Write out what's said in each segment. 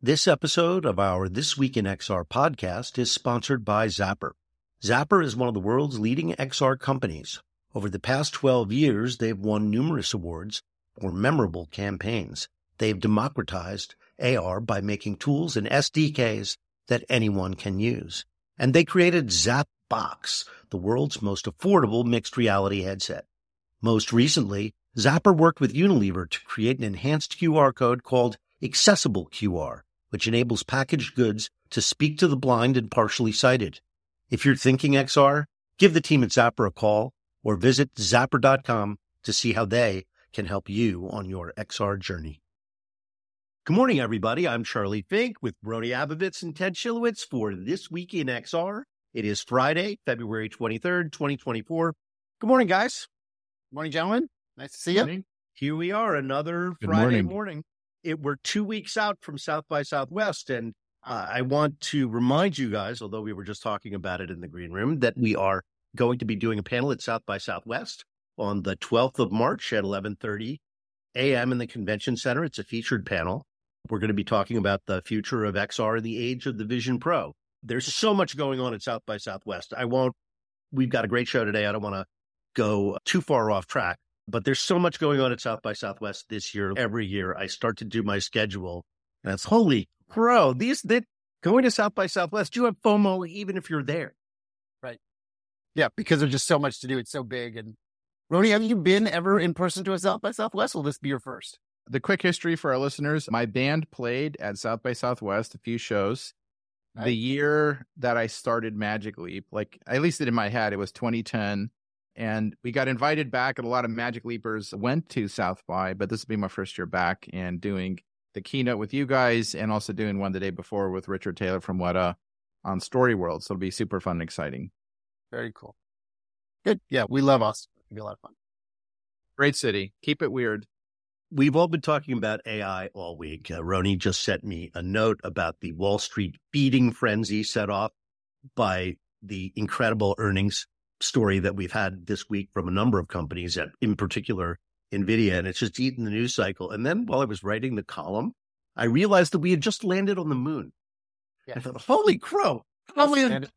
This episode of our This Week in XR podcast is sponsored by Zappar. Zappar is one of the world's leading XR companies. Over the past 12 years, they've won numerous awards for memorable campaigns. They've democratized AR by making tools and SDKs that anyone can use. And they created ZapBox, the world's most affordable mixed reality headset. Most recently, Zappar worked with Unilever to create an enhanced QR code called Accessible QR, which enables packaged goods to speak to the blind and partially sighted. If you're thinking XR, give the team at Zappar a call or visit zappar.com to see how they can help you on your XR journey. Good morning, everybody. I'm Charlie Fink with Rony Abovitz and Ted Schilowitz for This Week in XR. It is Friday, February 23rd, 2024. Good morning, guys. Good morning, gentlemen. Nice to see you. Morning. Here we are, another Good Friday morning. morning. It, we're two weeks out from South by Southwest, and uh, I want to remind you guys, although we were just talking about it in the green room, that we are going to be doing a panel at South by Southwest on the 12th of March at 11:30 a.m. in the convention center. It's a featured panel. We're going to be talking about the future of XR and the age of the Vision Pro. There's so much going on at South by Southwest. I won't. We've got a great show today. I don't want to go too far off track, but there's so much going on at South by Southwest this year. Every year, I start to do my schedule, and it's holy crow. These that going to South by Southwest, you have FOMO even if you're there. Right. Yeah, because there's just so much to do. It's so big. And Rony, have you been ever in person to a South by Southwest? Will this be your first? The quick history for our listeners my band played at South by Southwest a few shows. Nice. The year that I started Magic Leap, like at least in my head, it was 2010. And we got invited back, and a lot of Magic Leapers went to South by, but this will be my first year back and doing the keynote with you guys and also doing one the day before with Richard Taylor from Weta on Story World. So it'll be super fun and exciting. Very cool. Good. Yeah, we love Austin. It'll be a lot of fun. Great city. Keep it weird. We've all been talking about AI all week. Uh, Rony just sent me a note about the Wall Street feeding frenzy set off by the incredible earnings story that we've had this week from a number of companies, and in particular NVIDIA, and it's just eaten the news cycle. And then while I was writing the column, I realized that we had just landed on the moon. I thought, holy crow, probably And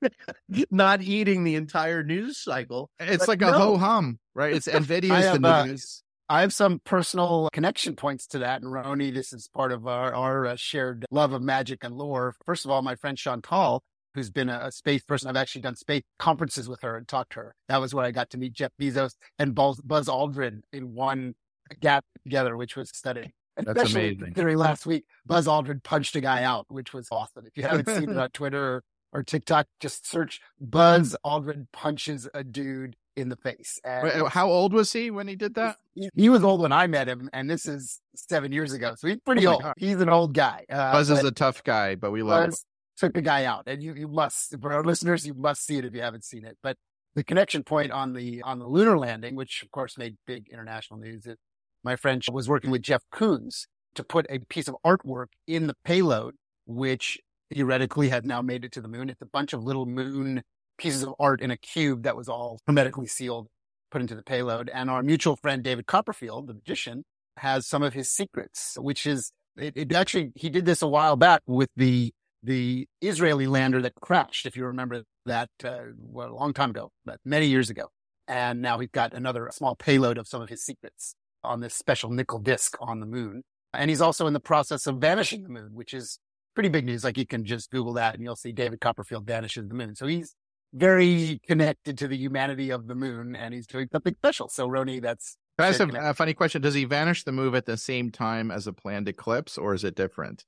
not eating the entire news cycle. It's But like no. a ho hum, right? It's NVIDIA's I the have, uh, news. I have some personal connection points to that. And Rony, this is part of our, our uh, shared love of magic and lore. First of all, my friend Chantal, who's been a, a space person, I've actually done space conferences with her and talked to her. That was where I got to meet Jeff Bezos and Buzz, Buzz Aldrin in one gap together, which was stunning. That's Especially amazing. considering last week, Buzz Aldrin punched a guy out, which was awesome. If you haven't seen it on Twitter or, or TikTok, just search Buzz Aldrin punches a dude in the face. And Wait, How old was he when he did that? he, was old when I met him, and this is seven years ago, so he's pretty Oh old. God. He's an old guy. Uh, Buzz is a tough guy, but we love him. Buzz took the guy out, and you you must for our listeners, you must see it if you haven't seen it. But the connection point on the on the lunar landing, which of course made big international news, is my friend was working with Jeff Koons to put a piece of artwork in the payload, which theoretically had now made it to the moon. It's a bunch of little moon pieces of art in a cube that was all hermetically sealed, put into the payload. And our mutual friend David Copperfield, the magician, has some of his secrets, which is it, it actually he did this a while back with the the Israeli lander that crashed, if you remember that, uh, well, a long time ago, but many years ago. And now he's got another small payload of some of his secrets on this special nickel disc on the moon. And he's also in the process of vanishing the moon, which is pretty big news. Like you can just Google that and you'll see David Copperfield vanishes the moon. So he's very connected to the humanity of the moon and he's doing something special. So Rony, that's Can I ask a, a funny question? Does he vanish the move at the same time as a planned eclipse, or is it different?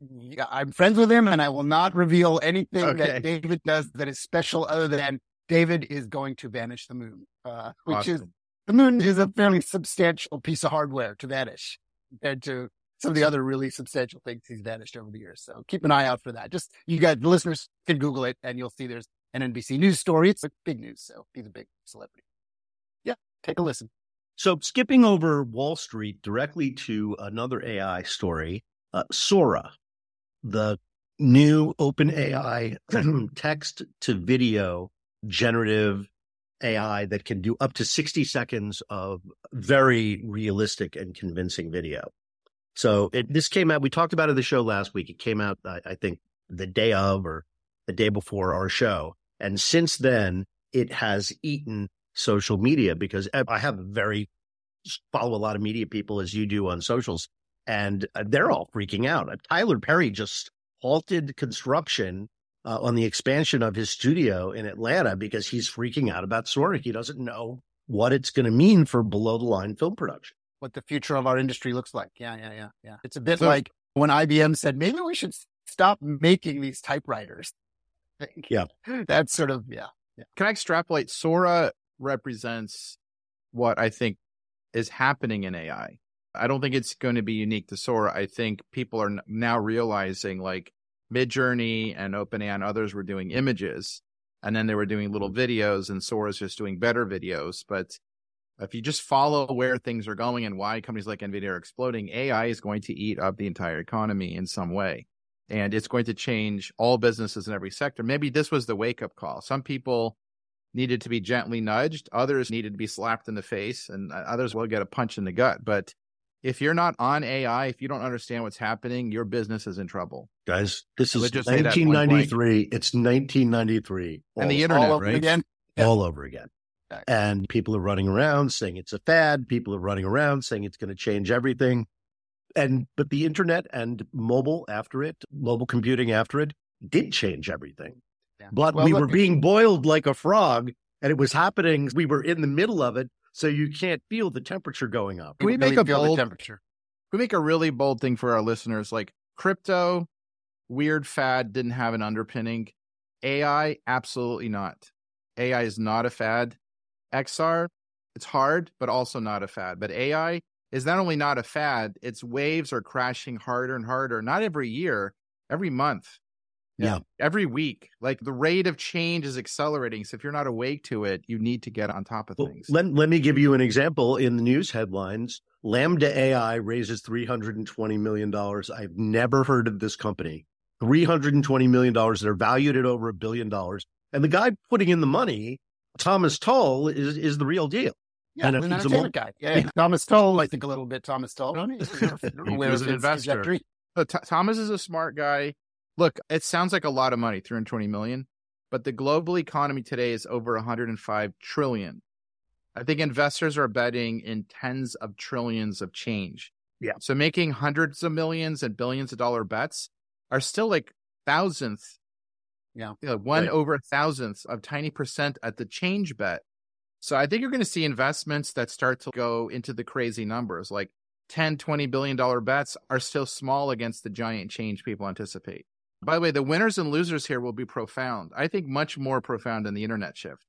Yeah, I'm friends with him and I will not reveal anything Okay. that David does that is special other than David is going to vanish the moon, uh, which is the moon is a fairly substantial piece of hardware to vanish compared to some of the other really substantial things he's vanished over the years. So keep an eye out for that. Just you guys, the listeners can Google it and you'll see there's an NBC news story. It's big news. So he's a big celebrity. Yeah. Take a listen. So skipping over Wall Street directly to another AI story, uh, Sora, the new OpenAI text to video generative AI that can do up to 60 seconds of very realistic and convincing video. So it, this came out, we talked about it the show last week. It came out, I, I think, the day of or the day before our show. And since then, it has eaten social media because eh, I have very follow a lot of media people as you do on socials, and uh, they're all freaking out. Tyler Perry just halted construction uh, on the expansion of his studio in Atlanta because he's freaking out about Sora. He doesn't know what it's going to mean for below the line film production. What the future of our industry looks like. Yeah, yeah, yeah, yeah. It's a bit so, like when IBM said maybe we should stop making these typewriters. Yeah, that's sort of yeah. yeah. Can I extrapolate? Sora represents what I think is happening in AI. I don't think it's going to be unique to Sora. I think people are now realizing like Midjourney and OpenAI and others were doing images, and then they were doing little videos, and Sora's just doing better videos. But if you just follow where things are going and why companies like NVIDIA are exploding, AI is going to eat up the entire economy in some way. And it's going to change all businesses in every sector. Maybe this was the wake up call. Some people needed to be gently nudged, others needed to be slapped in the face, and uh, others will get a punch in the gut. But if you're not on AI, if you don't understand what's happening, your business is in trouble. Guys, this is 1993. It's 1993. And the internet, all right? Again. All over again. And people are running around saying it's a fad. People are running around saying it's going to change everything. And, but the internet and mobile after it, mobile computing after it, did change everything. Yeah. But well, we look, were being boiled like a frog and it was happening. We were in the middle of it. So you can't feel the temperature going up. Can we make a bold temperature? we make a really bold thing for our listeners? Like crypto, weird fad didn't have an underpinning. AI, absolutely not. AI is not a fad. XR, it's hard, but also not a fad. But AI is not only not a fad, its waves are crashing harder and harder, not every year, every month. Yeah. Every week. Like the rate of change is accelerating. So if you're not awake to it, you need to get on top of well, things. Let, let me give you an example in the news headlines. Lambda AI raises $320 million. I've never heard of this company. $320 million. They're valued at over a billion dollars. And the guy putting in the money, Thomas Tull, is, is the real deal. Yeah, and he's a mul- guy. Yeah, yeah. Thomas Tull, I think a little bit Thomas Tull. he was an investor. But Thomas is a smart guy. Look, it sounds like a lot of money, 320 million, but the global economy today is over 105 trillion. I think investors are betting in tens of trillions of change. Yeah. So making hundreds of millions and billions of dollar bets are still like thousandths. Yeah. You know, one right. over thousandths of tiny percent at the change bet. So I think you're going to see investments that start to go into the crazy numbers like 10, 20 billion dollar bets are still small against the giant change people anticipate. By the way, the winners and losers here will be profound. I think much more profound than the internet shift.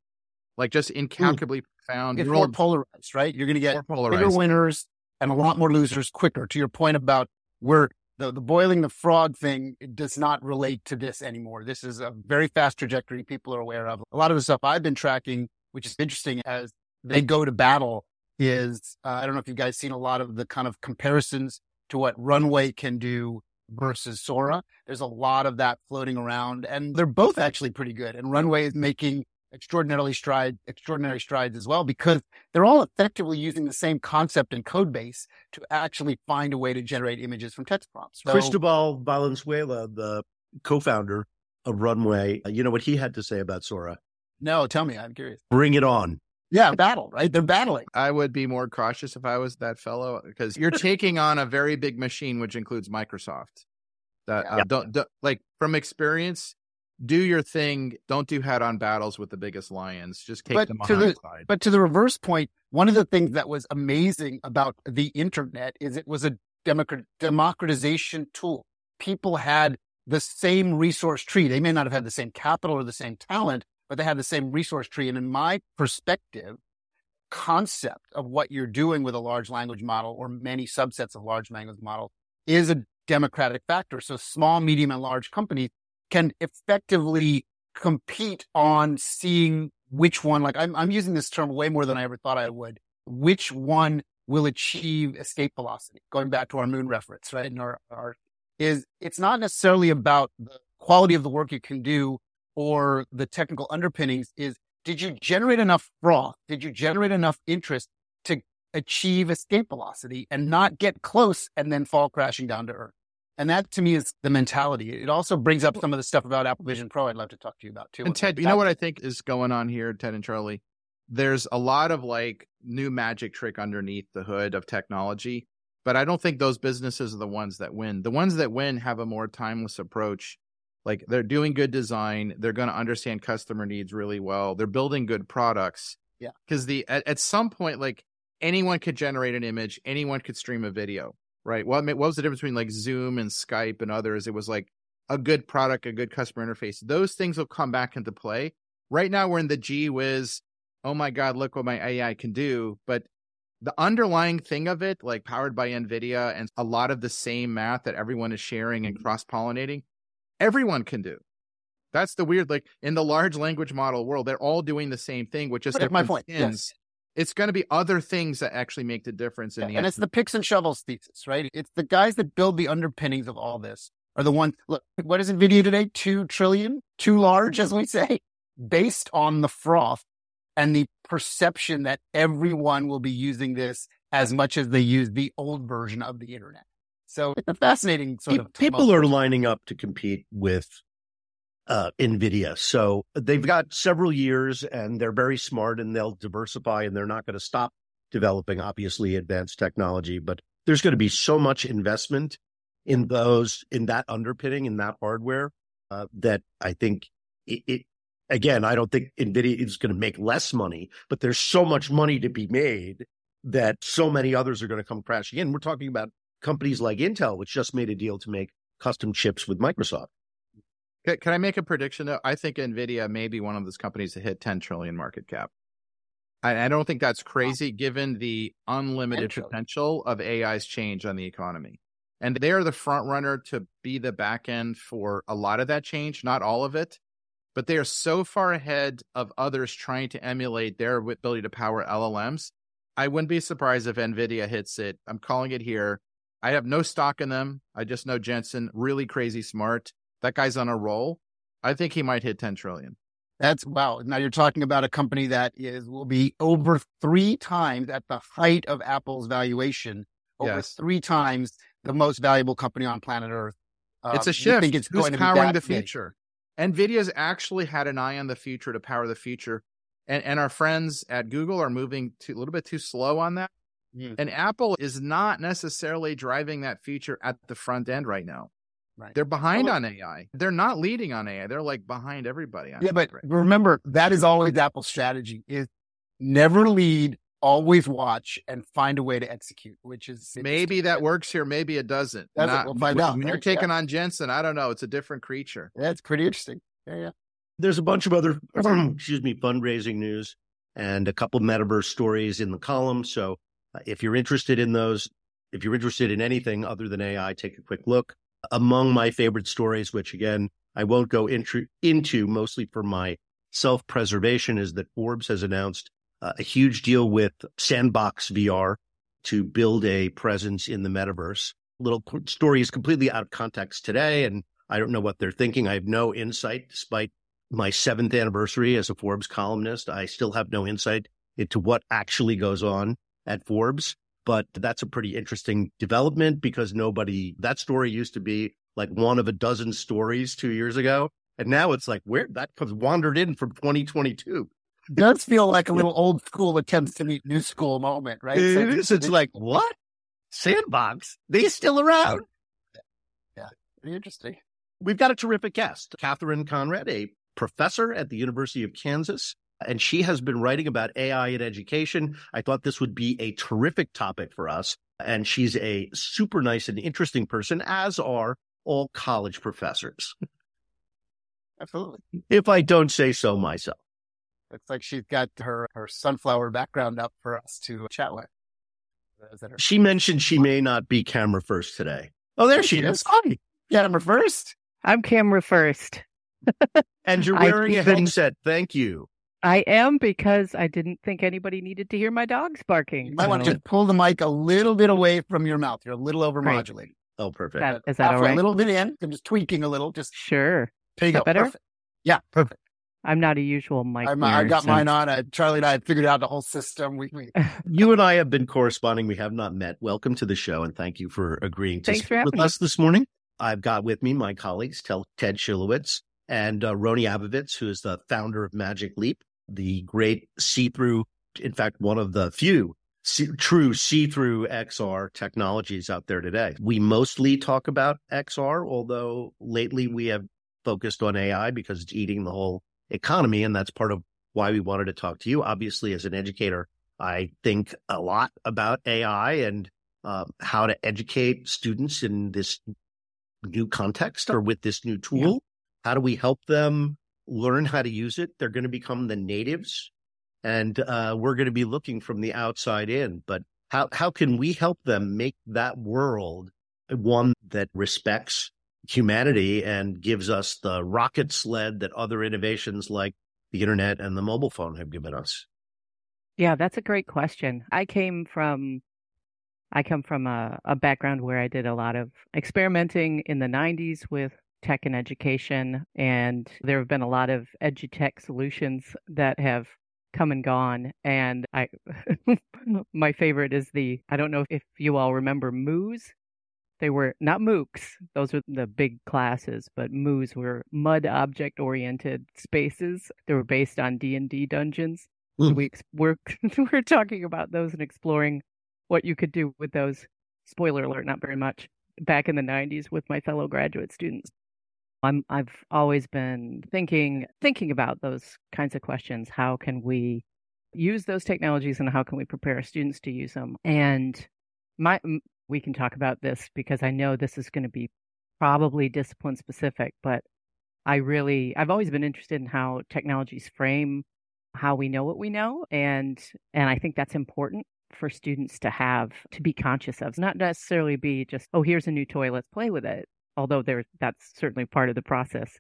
Like just incalculably Ooh. profound. It's more polarized, right? You're going to get bigger winners and a lot more losers quicker. To your point about where the, the boiling the frog thing does not relate to this anymore. This is a very fast trajectory people are aware of. A lot of the stuff I've been tracking, which is interesting as they go to battle, is uh, I don't know if you guys seen a lot of the kind of comparisons to what Runway can do versus Sora. There's a lot of that floating around and they're both actually pretty good. And Runway is making extraordinarily stride, extraordinary strides as well because they're all effectively using the same concept and code base to actually find a way to generate images from text prompts. So, Cristobal Valenzuela, the co-founder of Runway, you know what he had to say about Sora? No, tell me. I'm curious. Bring it on. Yeah, battle, right? They're battling. I would be more cautious if I was that fellow because you're taking on a very big machine, which includes Microsoft. That yeah. uh, don't, don't like from experience, do your thing. Don't do head-on battles with the biggest lions. Just take but them to the, side. But to the reverse point, one of the things that was amazing about the internet is it was a democratization tool. People had the same resource tree. They may not have had the same capital or the same talent, but they have the same resource tree. And in my perspective, concept of what you're doing with a large language model or many subsets of large language model is a democratic factor. So small, medium, and large companies can effectively compete on seeing which one, like I'm, I'm using this term way more than I ever thought I would, which one will achieve escape velocity. Going back to our moon reference, right? And our, our is it's not necessarily about the quality of the work you can do or the technical underpinnings is did you generate enough froth? Did you generate enough interest to achieve escape velocity and not get close and then fall crashing down to earth. And that to me is the mentality. It also brings up some of the stuff about Apple Vision Pro I'd love to talk to you about too. And Ted, you know what I think is going on here, Ted and Charlie? There's a lot of like new magic trick underneath the hood of technology, but I don't think those businesses are the ones that win. The ones that win have a more timeless approach. Like they're doing good design, they're going to understand customer needs really well. They're building good products. Yeah. Cuz the at, at some point like anyone could generate an image, anyone could stream a video, right? What, what was the difference between like Zoom and Skype and others? It was like a good product, a good customer interface. Those things will come back into play. Right now, we're in the G whiz. Oh my God, look what my AI can do. But the underlying thing of it, like powered by NVIDIA and a lot of the same math that everyone is sharing and mm-hmm. cross pollinating, everyone can do. That's the weird, like in the large language model world, they're all doing the same thing, which is my point. Yes it's going to be other things that actually make the difference in yeah, the and end. it's the picks and shovels thesis right it's the guys that build the underpinnings of all this are the ones look what is nvidia today two trillion too large as we say based on the froth and the perception that everyone will be using this as much as they use the old version of the internet so it's a fascinating sort of people are lining up to compete with uh, NVIDIA. So they've got several years and they're very smart and they'll diversify and they're not going to stop developing, obviously, advanced technology. But there's going to be so much investment in those, in that underpinning, in that hardware, uh, that I think it, it, again, I don't think NVIDIA is going to make less money, but there's so much money to be made that so many others are going to come crashing in. We're talking about companies like Intel, which just made a deal to make custom chips with Microsoft. Can, I make a prediction? Though? I think Nvidia may be one of those companies that hit 10 trillion market cap. I, I don't think that's crazy given the unlimited potential of AI's change on the economy. And they are the front runner to be the back end for a lot of that change, not all of it, but they are so far ahead of others trying to emulate their ability to power LLMs. I wouldn't be surprised if NVIDIA hits it. I'm calling it here. I have no stock in them. I just know Jensen, really crazy smart. That guy's on a roll. I think he might hit 10 trillion. That's wow. Now you're talking about a company that is will be over three times at the height of Apple's valuation, over Yes. three times the most valuable company on planet Earth. It's Um, a shift. You think it's Who's going to powering the big? future? NVIDIA's actually had an eye on the future to power the future. And, and our friends at Google are moving too, a little bit too slow on that. Hmm. And Apple is not necessarily driving that feature at the front end right now. Right. They're behind on AI. They're not leading on AI. They're like behind everybody. On Yeah, it but right remember that is always Apple's strategy: is never lead, always watch, and find a way to execute. Which is Maybe that works here. Maybe it doesn't. That's it. We'll find out. When you're Yeah. taking on Jensen, I don't know. It's a different creature. That's pretty interesting. Yeah, yeah. There's a bunch of other, excuse me, fundraising news and a couple metaverse stories in the column. So if you're interested in those, if you're interested in anything other than AI, take a quick look. Among my favorite stories, which again, I won't go into, into mostly for my self preservation, is that Forbes has announced uh, a huge deal with Sandbox VR to build a presence in the metaverse. Little story is completely out of context today, and I don't know what they're thinking. I have no insight, despite my seventh anniversary as a Forbes columnist. I still have no insight into what actually goes on at Forbes, but that's a pretty interesting development because nobody, that story used to be like one of a dozen stories two years ago. And now it's like, where that comes wandered in from 2022. does feel like a little old school attempts to meet new school moment, right? It So is. It's like, what? Sandbox? They still around? Yeah. Pretty interesting. We've got a terrific guest, Kathryn Conrad, a professor at the University of Kansas, and she has been writing about AI in education. I thought this would be a terrific topic for us. And she's a super nice and interesting person, as are all college professors, Absolutely. if I don't say so myself. Looks like she's got her, her sunflower background up for us to chat with. Is that her? She mentioned she may not be camera first today. Oh, there she is. Hi. Yeah, number first. I'm camera first. And you're I wearing a even- headset. Thank you. I am because I didn't think anybody needed to hear my dogs barking. You might want to just pull the mic a little bit away from your mouth. You're a little overmodulated. Oh, perfect. that, is that all Halfway, right? A little bit in. I'm just tweaking a little. Just Sure. there you Is that go. better? Perfect. Yeah, perfect. I'm not a usual mic. I'm, I got so- mine on. Uh, Charlie and I had figured out the whole system. We, we You and I have been corresponding. We have not met. Welcome to the show, and thank you for agreeing to Thanks for speak having with me. us this morning. I've got with me my colleagues, Ted Schilowitz and uh, Rony Abovitz, who is the founder of Magic Leap, the great see-through, in fact, one of the few see- true see-through XR technologies out there today. We mostly talk about XR, although lately we have focused on AI because it's eating the whole economy, and that's part of why we wanted to talk to you. Obviously, as an educator, I think a lot about AI and uh, how to educate students in this new context or with this new tool. How do we help them learn how to use it? They're going to become the natives, and uh, we're going to be looking from the outside in. But how how can we help them make that world one that respects humanity and gives us the rocket sled that other innovations like the internet and the mobile phone have given us? Yeah, that's a great question. I came from I come from a, a background where I did a lot of experimenting in the 90s with tech and education, and there have been a lot of edutech solutions that have come and gone. And I, my favorite is the I don't know if you all remember MOOs. They were not MOOCs; those were the big classes, but MOOs were MUD object oriented spaces. They were based on D and D dungeons Mm. we we're we're talking about those and exploring what you could do with those. Spoiler alert, not very much. Back in the 90s with my fellow graduate students. I'm I've always been thinking thinking about those kinds of questions. How can we use those technologies and how can we prepare our students to use them? And my we can talk about this because I know this is going to be probably discipline specific, but I really I've always been interested in how technologies frame how we know what we know and and I think that's important for students to have to be conscious of not necessarily be just oh here's a new toy let's play with it although there that's certainly part of the process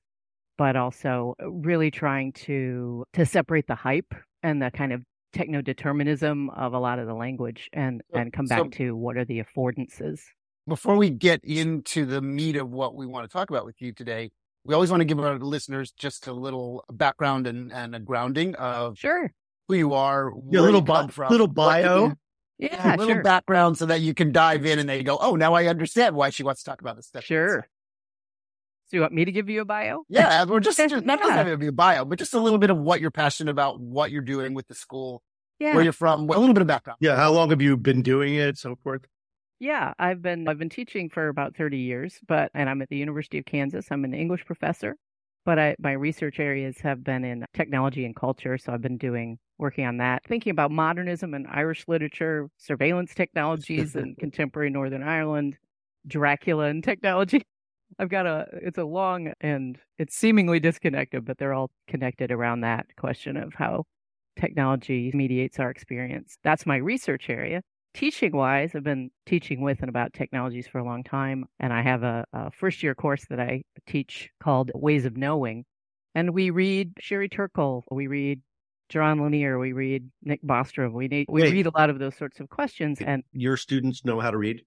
but also really trying to to separate the hype and the kind of techno determinism of a lot of the language and So- and come so- back to what are the affordances. Before we get into the meat of what we want to talk about with you today, we always want to give our listeners just a little background and, and a grounding of sure. who you are, Yeah, where little you bi- from, little bio. Do. yeah, a little sure background so that you can dive in and they go, oh, now I understand why she wants to talk about this stuff. sure so you want me to give you a bio Yeah, uh, we're just, just not Yeah. having to be a bio, but just a little bit of what you're passionate about, what you're doing with the school, yeah where you're from, a little bit of background. Yeah. How long have you been doing it? So forth. Yeah, I've been I've been teaching for about 30 years, but and I'm at the University of Kansas. I'm an English professor, but I my research areas have been in technology and culture, so I've been doing working on that, thinking about modernism and Irish literature, surveillance technologies in contemporary Northern Ireland, Dracula and technology. I've got a it's a long and it's seemingly disconnected, but they're all connected around that question of how technology mediates our experience. That's my research area teaching wise, I've been teaching with and about technologies for a long time. And I have a, a first year course that I teach called Ways of Knowing. And we read Sherry Turkle, we read Jaron Lanier, we read Nick Bostrom, we, need, we Wait. read a lot of those sorts of questions. And Your students know how to read.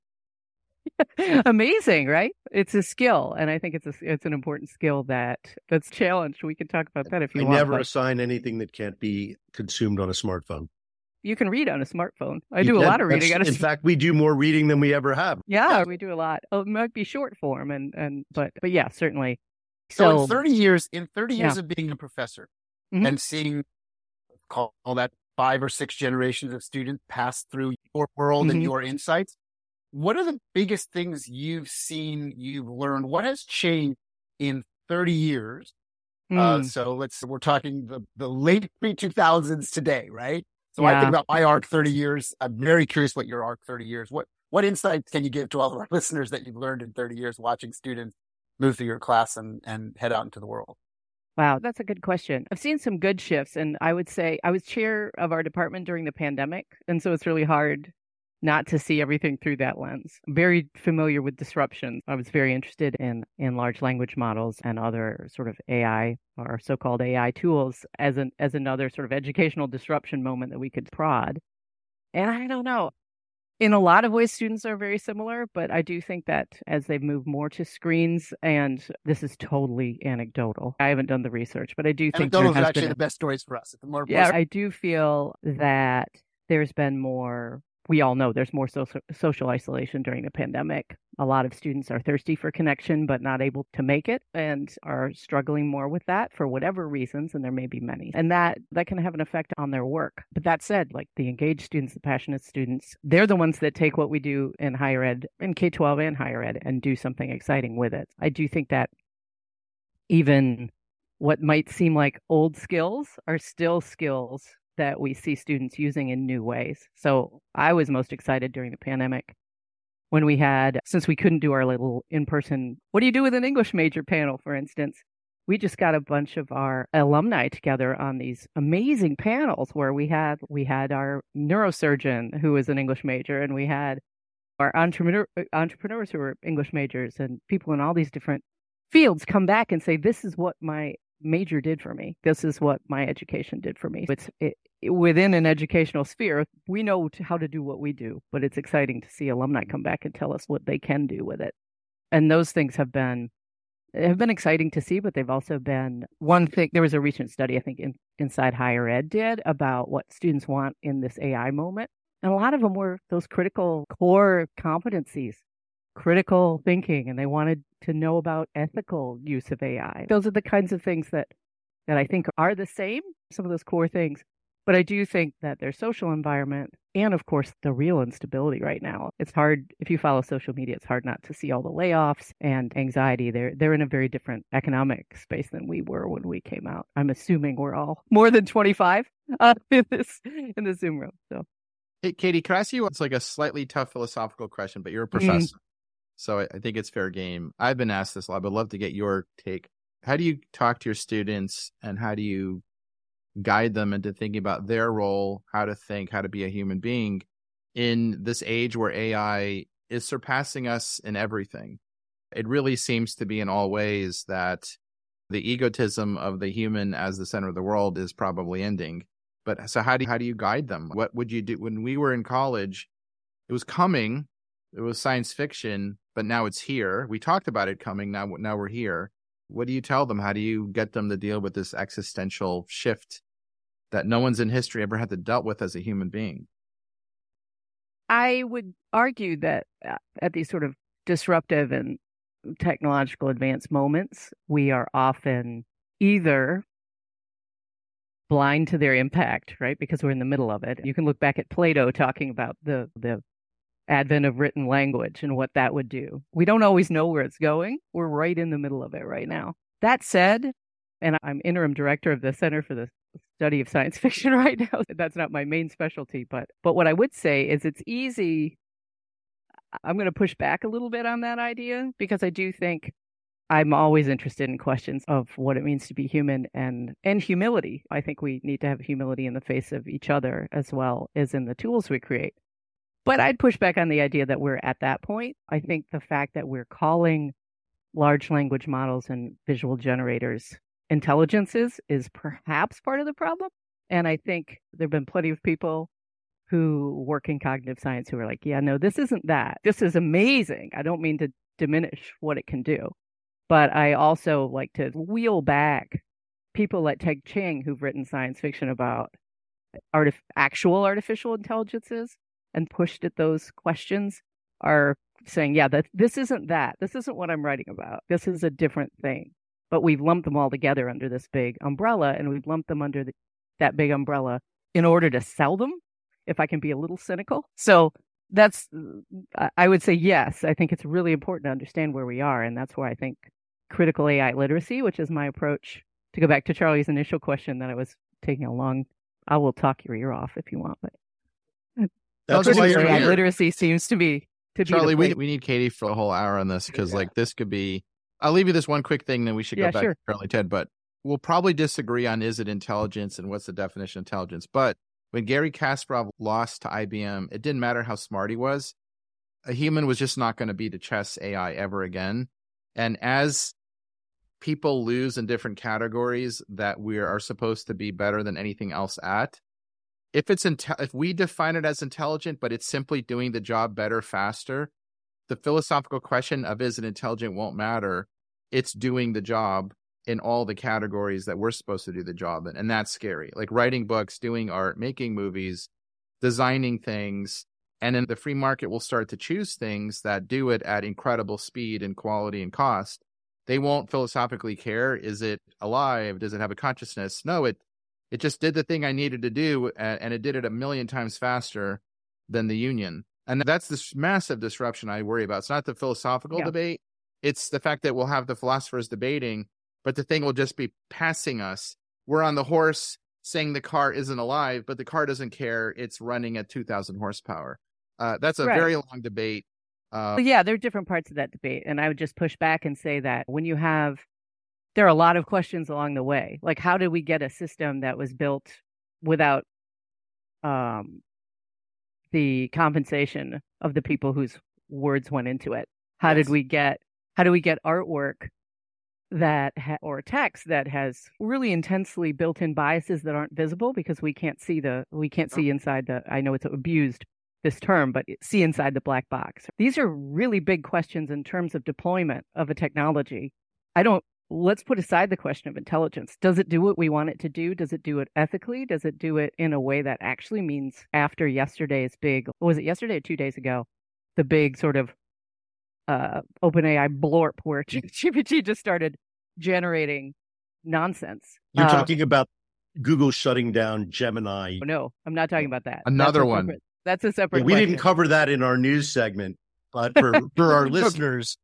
amazing, right? It's a skill. And I think it's a, it's an important skill that that's challenged. We can talk about that if you I want. never but assign anything that can't be consumed on a smartphone. You can read on a smartphone. I You do a lot of reading that's- on a In fact, we do more reading than we ever have. Yeah, we do a lot. Oh, it might be short form, and and but but yeah, certainly. So, So, in 30 years, in 30 years Yeah. of being a professor Mhm. and seeing call, call that five or six generations of students pass through your world and Mhm. your insights, what are the biggest things you've seen, you've learned? What has changed in 30 years? Uh, mm, so let's, we're talking the, the late pre 2000s today, right? So I think about my arc 30 years. I'm very curious what your arc 30 years, what, what insights can you give to all of our listeners that you've learned in 30 years watching students move through your class and, and head out into the world? wow, that's a good question. I've seen some good shifts, and I would say I was chair of our department during the pandemic, and so it's really hard not to see everything through that lens. I'm very familiar with disruption. I was very interested in in large language models and other sort of AI or so-called AI tools as an as another sort of educational disruption moment that we could prod. And I don't know. in a lot of ways, students are very similar, but I do think that as they've moved more to screens, and this is totally anecdotal. I haven't done the research, but I do think Anecdotal is actually been the best stories for us. The more, yeah, I do feel that there's been more. We all know there's more social social isolation during the pandemic. A lot of students are thirsty for connection, but not able to make it, and are struggling more with that for whatever reasons. And there may be many, and that that can have an effect on their work. But that said, like the engaged students, the passionate students, they're the ones that take what we do in higher ed, in K twelve and higher ed, and do something exciting with it. I do think that even what might seem like old skills are still skills that we see students using in new ways. So I was most excited during the pandemic when we had, since we couldn't do our little in person, what do you do with an English major panel, for instance? We just got a bunch of our alumni together on these amazing panels where we had we had our neurosurgeon who was an English major and we had our entrepreneur uh, entrepreneurs who were English majors and people in all these different fields come back and say this is what my major did for me. This is what my education did for me. It's it, within an educational sphere. We know how to do what we do, but it's exciting to see alumni come back and tell us what they can do with it. And those things have been have been exciting to see, but they've also been one thing. There was a recent study I think in, Inside Higher Ed did about what students want in this AI moment, and a lot of them were those critical core competencies critical thinking and they wanted to know about ethical use of AI. Those are the kinds of things that that I think are the same, some of those core things. But I do think that their social environment and of course the real instability right now. It's hard if you follow social media, it's hard not to see all the layoffs and anxiety. They're they're in a very different economic space than we were when we came out. I'm assuming we're all more than 25 uh, in this in the Zoom room. So Hey, Katie, can I ask you? It's like a slightly tough philosophical question, but you're a Mm. So I, I think it's fair game. I've been asked this a lot, but I'd love to get your take. How do you talk to your students and how do you guide them into thinking about their role, how to think, how to be a human being in this age where AI is surpassing us in everything? It really seems to be in all ways that the egotism of the human as the center of the world is probably ending. But so how do you, how do you guide them? What would you do when we were in college? It was coming. It was science fiction, but now it's here. We talked about it coming. Now now we're here. What do you tell them? How do you get them to deal with this existential shift that no one's in history ever had to dealt with as a human being? I would argue that uh, at these sort of disruptive and technological advanced moments, we are often either blind to their impact, right? Because we're in the middle of it. You can look back at Plato talking about the the advent of written language and what that would do. We don't always know where it's going. We're right in the middle of it right now. That said, and I'm interim director of the Center for the Study of Science Fiction right now. That's not my main specialty, but but what I would say is it's easy I'm going to push back a little bit on that idea because I do think I'm always interested in questions of what it means to be human and and humility. I think we need to have humility in the face of each other as well as in the tools we create. But I'd push back on the idea that we're at that point. I think the fact that we're calling large language models and visual generators intelligences is perhaps part of the problem. And I think there have been plenty of people who work in cognitive science who are like, yeah, no, this isn't that. This is amazing. I don't mean to diminish what it can do. But I also like to wheel back people like Ted Chiang who've written science fiction about artif- actual artificial intelligences and pushed at those questions are saying, yeah, that this isn't that. This isn't what I'm writing about. This is a different thing. But we've lumped them all together under this big umbrella, and we've lumped them under the, that big umbrella in order to sell them. If I can be a little cynical, so that's I would say yes. I think it's really important to understand where we are, and that's why I think critical AI literacy, which is my approach. To go back to Charlie's initial question, that I was taking a long. I will talk your ear off if you want, but That's why you're here. literacy seems to be to Charlie, be we we need Katie for a whole hour on this because Yeah. like this could be. I'll leave you this one quick thing, then we should go Yeah, back sure. to Charlie Ted. But we'll probably disagree on is it intelligence and what's the definition of intelligence. But when Garry Kasparov lost to IBM, it didn't matter how smart he was. A human was just not going to beat a chess AI ever again. And as people lose in different categories that we are supposed to be better than anything else at, if it's inte- if we define it as intelligent, but it's simply doing the job better, faster, the philosophical question of is it intelligent won't matter. It's doing the job in all the categories that we're supposed to do the job in. And that's scary. Like writing books, doing art, making movies, designing things. And then the free market will start to choose things that do it at incredible speed and quality and cost. They won't philosophically care. Is it alive? Does it have a consciousness? No, it it just did the thing I needed to do and it did it a million times faster than the union. And that's this massive disruption I worry about. It's not the philosophical yeah. debate. It's the fact that we'll have the philosophers debating but the thing will just be passing us. We're on the horse saying the car isn't alive, but the car doesn't care. It's running at 2000 horsepower. Uh, that's a right. very long debate. Uh, yeah, there are different parts of that debate. And I would just push back and say that when you have, there are a lot of questions along the way. Like, how did we get a system that was built without um, the compensation of the people whose words went into it? How yes. did we get, how do we get artwork that ha- or text that has really intensely built-in biases that aren't visible because we can't see the we can't see inside the I know it's abused this term but see inside the black box. These are really big questions in terms of deployment of a technology. I don't let's put aside the question of intelligence. Does it do what we want it to do? Does it do it ethically? Does it do it in a way that actually means after yesterday's big was it yesterday or 2 days ago the big sort of uh, OpenAI blorp where GPT just started generating nonsense. You're uh, talking about Google shutting down Gemini. Oh, no, I'm not talking about that. Another that's one. Separate, that's a separate. Yeah, we question. didn't cover that in our news segment, but for for our listeners,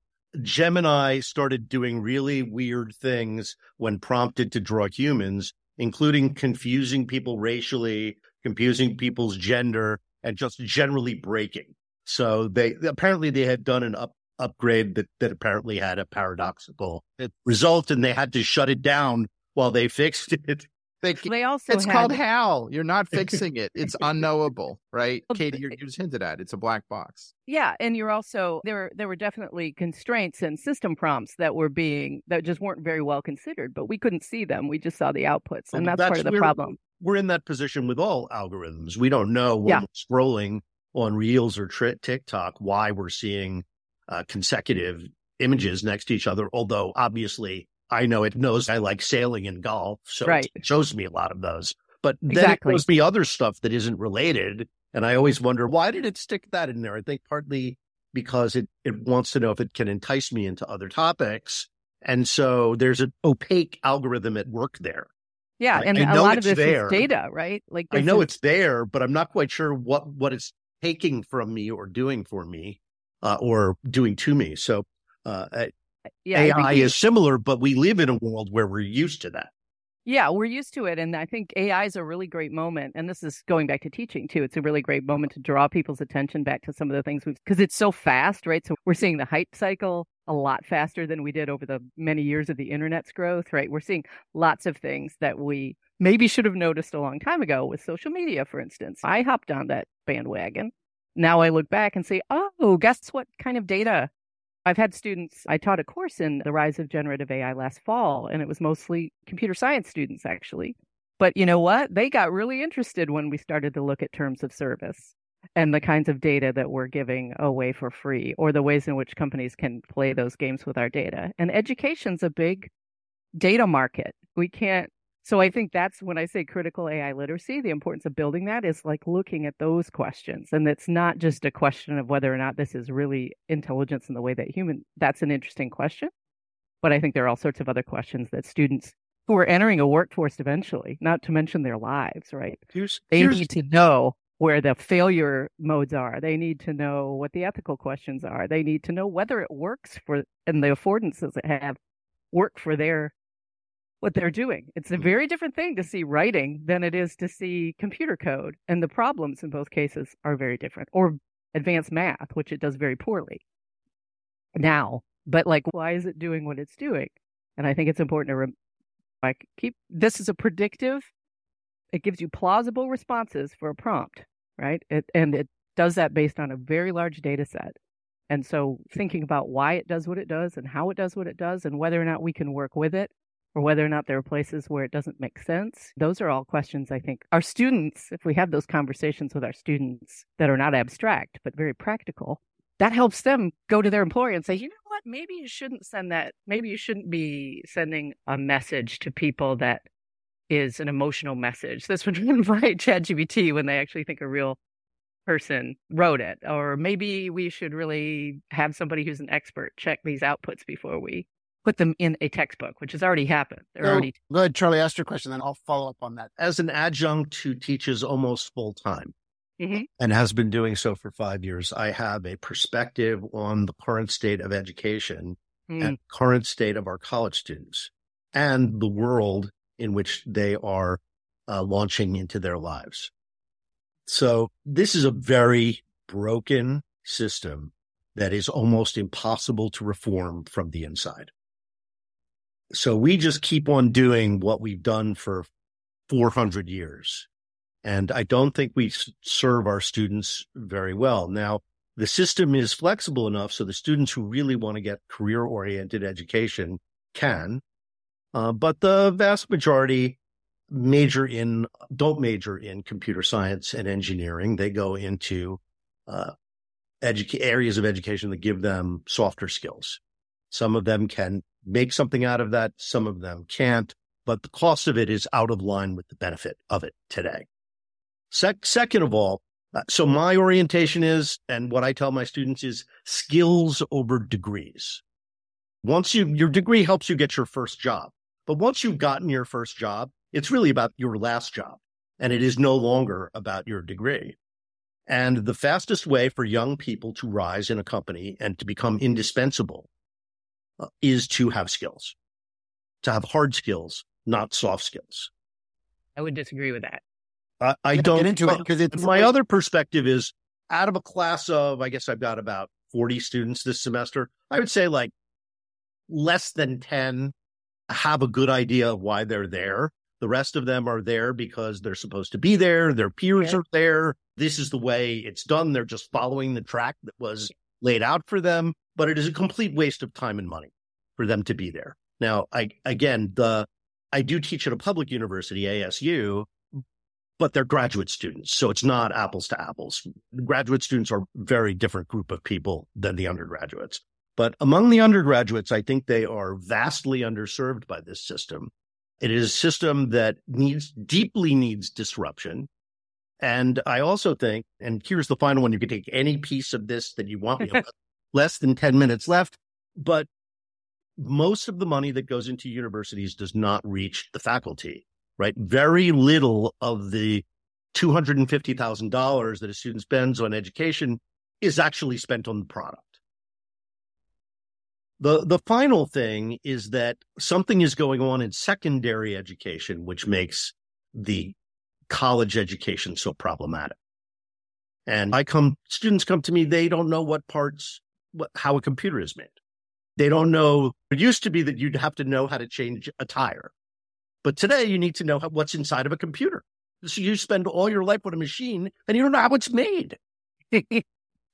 Gemini started doing really weird things when prompted to draw humans, including confusing people racially, confusing people's gender, and just generally breaking. So they apparently they had done an up upgrade that, that apparently had a paradoxical result and they had to shut it down while they fixed it. They, they also it's had... called HAL. You're not fixing it. It's unknowable, right? Katie, you just hinted at it's a black box. Yeah, and you're also there. There were definitely constraints and system prompts that were being that just weren't very well considered, but we couldn't see them. We just saw the outputs, and that's, that's part of the we're, problem. We're in that position with all algorithms. We don't know when yeah. we're scrolling on Reels or tri- TikTok why we're seeing uh, consecutive images next to each other. Although obviously I know it knows I like sailing and golf, so right. it shows me a lot of those. But then exactly. it shows me other stuff that isn't related, and I always wonder why did it stick that in there? I think partly because it it wants to know if it can entice me into other topics, and so there's an opaque algorithm at work there. Yeah, and a lot of this there. is data, right? Like I know it's there, but I'm not quite sure what what it's taking from me or doing for me uh, or doing to me. So uh, yeah, AI is similar, but we live in a world where we're used to that. Yeah, we're used to it. And I think AI is a really great moment. And this is going back to teaching too. It's a really great moment to draw people's attention back to some of the things we've, because it's so fast, right? So we're seeing the hype cycle a lot faster than we did over the many years of the internet's growth, right? We're seeing lots of things that we maybe should have noticed a long time ago with social media, for instance. I hopped on that bandwagon now I look back and say, oh, guess what kind of data? I've had students, I taught a course in the rise of generative AI last fall, and it was mostly computer science students, actually. But you know what? They got really interested when we started to look at terms of service and the kinds of data that we're giving away for free or the ways in which companies can play those games with our data. And education's a big data market. We can't so I think that's when I say critical AI literacy, the importance of building that is like looking at those questions. And it's not just a question of whether or not this is really intelligence in the way that human, that's an interesting question. But I think there are all sorts of other questions that students who are entering a workforce eventually, not to mention their lives, right? Here's, they here's... need to know where the failure modes are. They need to know what the ethical questions are. They need to know whether it works for, and the affordances it have work for their what they're doing. It's a mm-hmm. very different thing to see writing than it is to see computer code. And the problems in both cases are very different, or advanced math, which it does very poorly now. But like, why is it doing what it's doing? And I think it's important to re- like keep this is a predictive. It gives you plausible responses for a prompt, right? It, and it does that based on a very large data set. And so thinking about why it does what it does and how it does what it does and whether or not we can work with it or whether or not there are places where it doesn't make sense. Those are all questions I think our students, if we have those conversations with our students that are not abstract, but very practical, that helps them go to their employer and say, you know what, maybe you shouldn't send that. Maybe you shouldn't be sending a message to people that is an emotional message. This would invite ChatGPT when they actually think a real person wrote it. Or maybe we should really have somebody who's an expert check these outputs before we put them in a textbook, which has already happened. They're So, already go ahead, Charlie, ask your question, then I'll follow up on that. As an adjunct who teaches almost full time Mhm. and has been doing so for five years, I have a perspective on the current state of education Mm. and current state of our college students and the world in which they are uh, launching into their lives. So this is a very broken system that is almost impossible to reform from the inside. So we just keep on doing what we've done for 400 years. And I don't think we serve our students very well. Now, the system is flexible enough so the students who really want to get career oriented education can. Uh, but the vast majority major in, don't major in computer science and engineering. They go into, uh, areas of education that give them softer skills. Some of them can make something out of that. Some of them can't, but the cost of it is out of line with the benefit of it today. Sec- second of all, uh, so my orientation is, and what I tell my students is skills over degrees. Once you, your degree helps you get your first job, but once you've gotten your first job, it's really about your last job and it is no longer about your degree. And the fastest way for young people to rise in a company and to become indispensable is to have skills, to have hard skills, not soft skills. I would disagree with that. I, I don't get into it because it's my other perspective is out of a class of, I guess I've got about 40 students this semester. I would say like less than 10 have a good idea of why they're there. The rest of them are there because they're supposed to be there. Their peers Yeah. are there. This is the way it's done. They're just following the track that was laid out for them, but it is a complete waste of time and money for them to be there. Now, I, again, the, I do teach at a public university, ASU, but they're graduate students. So it's not apples to apples. Graduate students are a very different group of people than the undergraduates. But among the undergraduates, I think they are vastly underserved by this system. It is a system that needs, deeply needs disruption. And I also think, and here's the final one, you can take any piece of this that you want. Less than 10 minutes left, but most of the money that goes into universities does not reach the faculty right? Very little of the $250,000 that a student spends on education is actually spent on the product. The, the final thing is that something is going on in secondary education, which makes the college education so problematic. And I come, students come to me, they don't know what parts, what, how a computer is made. They don't know. It used to be that you'd have to know how to change a tire. But today you need to know how, what's inside of a computer. So you spend all your life with a machine and you don't know how it's made.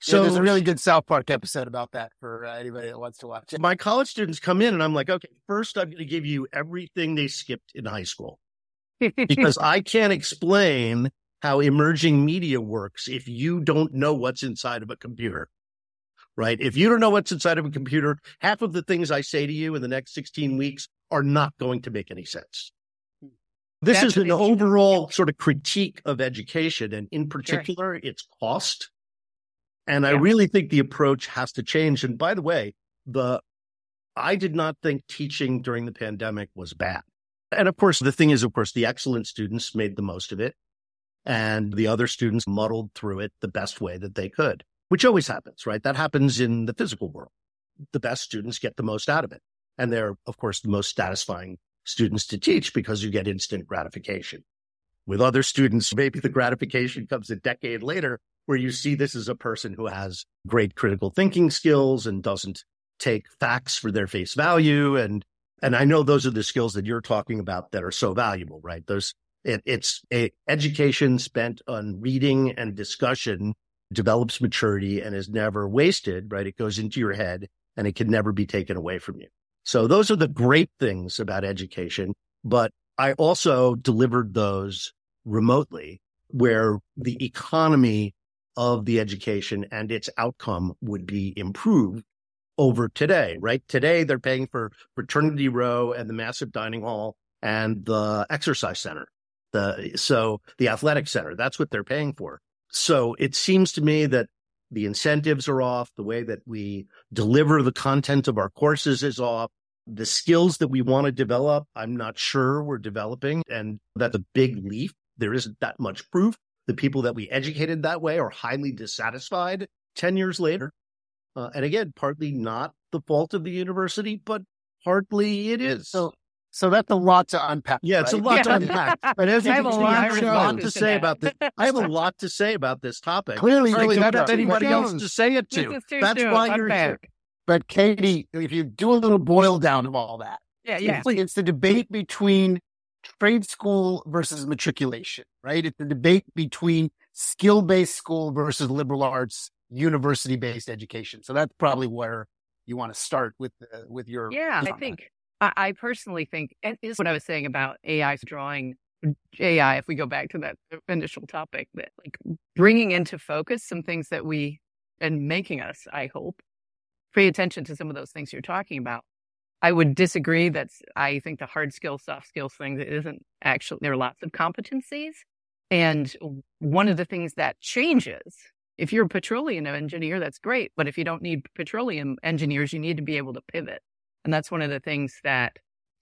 so there's a really good South Park episode about that for uh, anybody that wants to watch it. my college students come in and I'm like, okay, first I'm going to give you everything they skipped in high school because I can't explain how emerging media works if you don't know what's inside of a computer. Right. If you don't know what's inside of a computer, half of the things I say to you in the next 16 weeks are not going to make any sense. Hmm. This That's is an overall sort of critique of education and in particular its cost. And I really think the approach has to change. And by the way, the I did not think teaching during the pandemic was bad. And of course, the thing is, of course, the excellent students made the most of it and the other students muddled through it the best way that they could, which always happens, right? That happens in the physical world. The best students get the most out of it. And they're, of course, the most satisfying students to teach because you get instant gratification. With other students, maybe the gratification comes a decade later where you see this as a person who has great critical thinking skills and doesn't take facts for their face value. And, and I know those are the skills that you're talking about that are so valuable, right? Those, it, it's a education spent on reading and discussion develops maturity and is never wasted, right? It goes into your head and it can never be taken away from you. So those are the great things about education. But I also delivered those remotely where the economy of the education and its outcome would be improved over today, right? Today, they're paying for fraternity row and the massive dining hall and the exercise center. The, so the athletic center, that's what they're paying for. So it seems to me that the incentives are off. The way that we deliver the content of our courses is off. The skills that we want to develop, I'm not sure we're developing. And that's a big leap. There isn't that much proof. The people that we educated that way are highly dissatisfied 10 years later. Uh, and again, partly not the fault of the university, but partly it is. So, so that's a lot to unpack. Yeah, it's a lot Yeah. to unpack. But as you I have can a see, lot I have a lot to say about this. I have a lot to say about this topic. Clearly, Hardly you have don't. anybody else to say it to. That's soon. why you're here. But Katie, if you do a little boil down of all that, Yeah, yeah. it's, it's the debate between trade school versus matriculation, right? It's the debate between skill based school versus liberal arts university based education. So that's probably where you want to start with uh, with your Yeah, I think I, personally think, and is what I was saying about AI's drawing AI. If we go back to that initial topic, that like bringing into focus some things that we and making us, I hope, pay attention to some of those things you're talking about. I would disagree. That's I think the hard skills, soft skills things. It isn't actually. There are lots of competencies, and one of the things that changes if you're a petroleum engineer, that's great. But if you don't need petroleum engineers, you need to be able to pivot. And that's one of the things that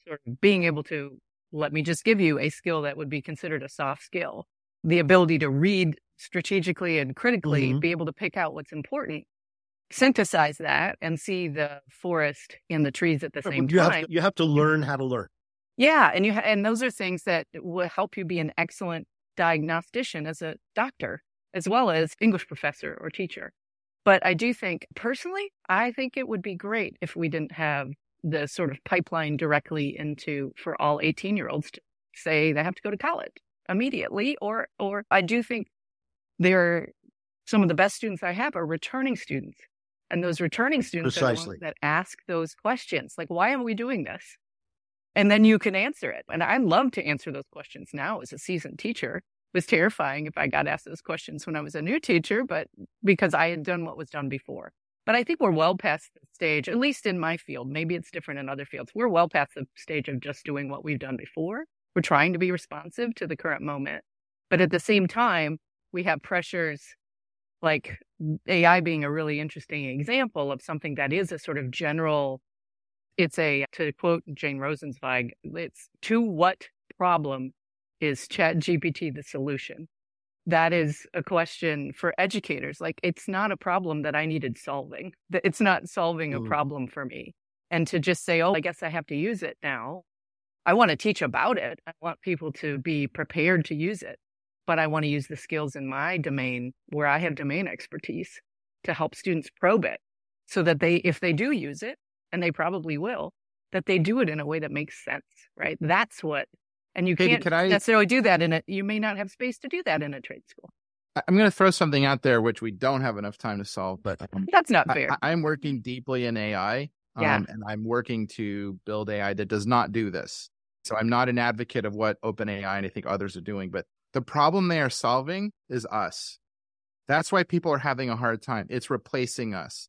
sort of being able to, let me just give you a skill that would be considered a soft skill, the ability to read strategically and critically, Mhm. be able to pick out what's important, synthesize that and see the forest and the trees at the same you time. have, to, you have to learn how to learn. Yeah, and you ha- and those are things that will help you be an excellent diagnostician as a doctor as well as English professor or teacher. But I do think personally, I think it would be great if we didn't have the sort of pipeline directly into for all 18 year olds to say they have to go to college immediately or or I do think they're some of the best students I have are returning students. And those returning students are the Precisely. ones that ask those questions like, why are we doing this? And then you can answer it. And I love to answer those questions now as a seasoned teacher. Was terrifying if I got asked those questions when I was a new teacher, but because I had done what was done before. But I think we're well past the stage, at least in my field. Maybe it's different in other fields. We're well past the stage of just doing what we've done before. We're trying to be responsive to the current moment. But at the same time, we have pressures like AI being a really interesting example of something that is a sort of general, it's a, to quote Jane Rosenzweig, it's to what problem is Chat GPT the solution? That is a question for educators. Like, it's not a problem that I needed solving. It's not solving a Mm. problem for me. And to just say, oh, I guess I have to use it now. I want to teach about it. I want people to be prepared to use it but I want to use the skills in my domain where I have domain expertise to help students probe it so that they, if they do use it, and they probably will, that they do it in a way that makes sense, right? That's what, and you Katie, can't could I- necessarily do that in a, you may not have space to do that in a trade school. I- I'm going to throw something out there which we don't have enough time to solve, but um, That's not fair. I- I'm working deeply in AI. Um, Yeah. And I'm working to build AI that does not do this. So I'm not an advocate of what OpenAI and I think others are doing, but the problem they are solving is us. That's why people are having a hard time. It's replacing us.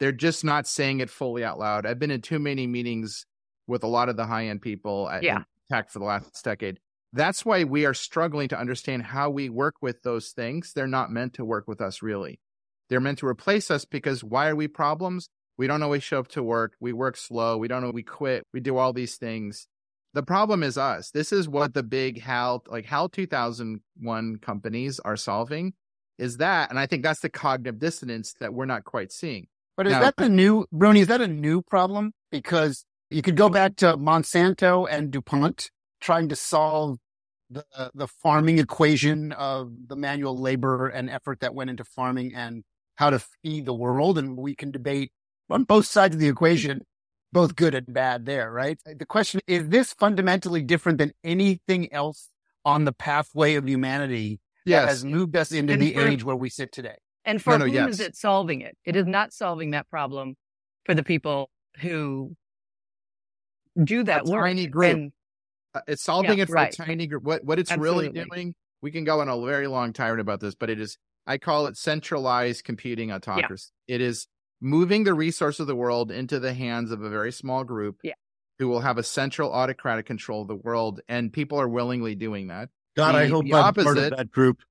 They're just not saying it fully out loud. I've been in too many meetings with a lot of the high end people at Yeah. For the last decade. That's why we are struggling to understand how we work with those things. They're not meant to work with us, really. They're meant to replace us because why are we problems? We don't always show up to work. We work slow. We don't know. We quit. We do all these things. The problem is us. This is what the big HAL, like HAL 2001 companies are solving is that. And I think that's the cognitive dissonance that we're not quite seeing. But is Now- that the new, Rony, is that a new problem? Because you could go back to Monsanto and DuPont trying to solve the, the farming equation of the manual labor and effort that went into farming and how to feed the world. And we can debate on both sides of the equation, both good and bad there, right? The question is this fundamentally different than anything else on the pathway of humanity that has moved us into And the for- age where we sit today? And for no, whom is it solving it? It is not solving that problem for the people who do that a work. tiny group. And Uh, It's solving Yeah, it for right. a tiny group. What what it's really doing, we can go on a very long tirade about this, but it is I call it centralized computing autocracy. It is moving the resource of the world into the hands of a very small group Yeah. who will have a central autocratic control of the world, and people are willingly doing that. God, I The- hope the I'm part of opposite- that group.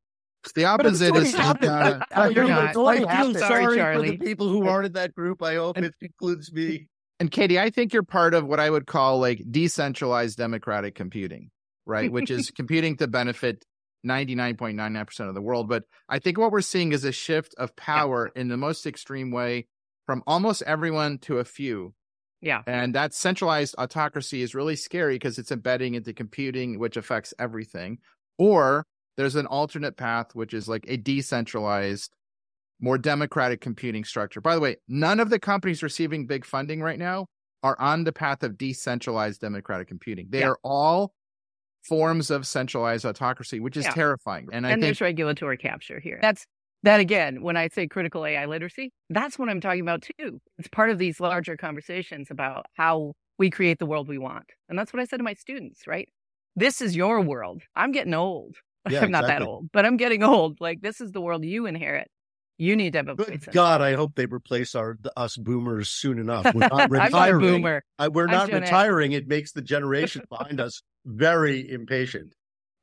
The opposite is happened. uh, Oh, you're I- not. it's already I feel happened. Sorry, sorry, Charlie. for the people who aren't in that group. I hope it includes me. And Katie, I think you're part of what I would call like decentralized democratic computing, right? Which is computing to benefit 99.99% of the world. But I think what we're seeing is a shift of power in the most extreme way from almost everyone to a few. yeah, And that centralized autocracy is really scary because it's embedding into computing, which affects everything. Or there's an alternate path, which is like a decentralized, more democratic computing structure. By the way, none of the companies receiving big funding right now are on the path of decentralized democratic computing. They Yeah. are all forms of centralized autocracy, which is Yeah. terrifying. And I and think there's regulatory capture here. That's that again. When I say critical AI literacy, that's what I'm talking about too. It's part of these larger conversations about how we create the world we want, and that's what I said to my students. Right, this is your world. I'm getting old. Yeah, I'm not that old, but I'm getting old. Like this is the world you inherit. You need to have a. Good in it. God, I hope they replace our us boomers soon enough. We're not I'm not a retiring. boomer. I- we're I'm not Gen retiring. It makes the generation behind us very impatient.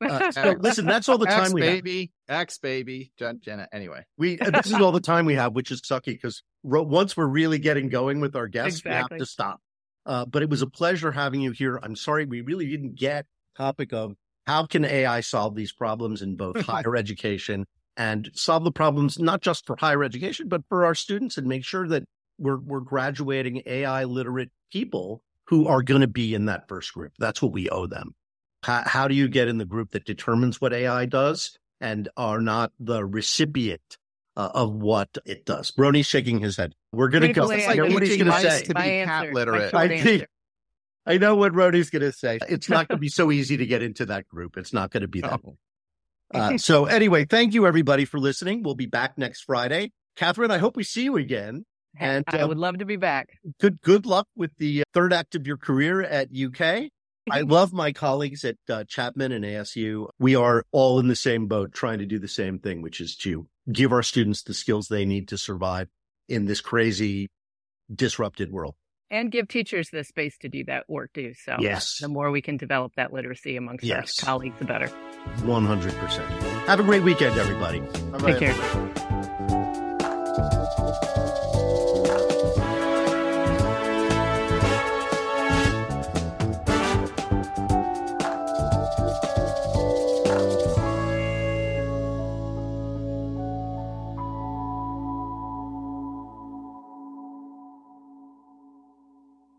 Uh, so X- listen, that's all the time X we have. baby, X baby, Jen, Jenna. Anyway, We uh, this is all the time we have, which is sucky because ro- once we're really getting going with our guests, we have to stop. Uh, but it was a pleasure having you here. I'm sorry we really didn't get topic of how can AI solve these problems in both higher education and solve the problems not just for higher education but for our students and make sure that we're we're graduating AI literate people who are going to be in that first group. That's what we owe them. How, how do you get in the group that determines what AI does and are not the recipient uh, of what it does? Rony's shaking his head. We're going to go. It's like I know what he's going to say. to be My cat answer, literate. I think- I know what Rony's going to say. It's not going to be so easy to get into that group. It's not going to be that. Uh, so anyway, thank you everybody for listening. We'll be back next Friday. Kathryn, I hope we see you again. And, I um, would love to be back. Good good luck with the third act of your career at UK. I love my colleagues at uh, Chapman and ASU. We are all in the same boat trying to do the same thing, which is to give our students the skills they need to survive in this crazy disrupted world. and give teachers the space to do that work too. So Yes. the more we can develop that literacy amongst Yes. our colleagues, the better. 100%. Have a great weekend, everybody. Take care.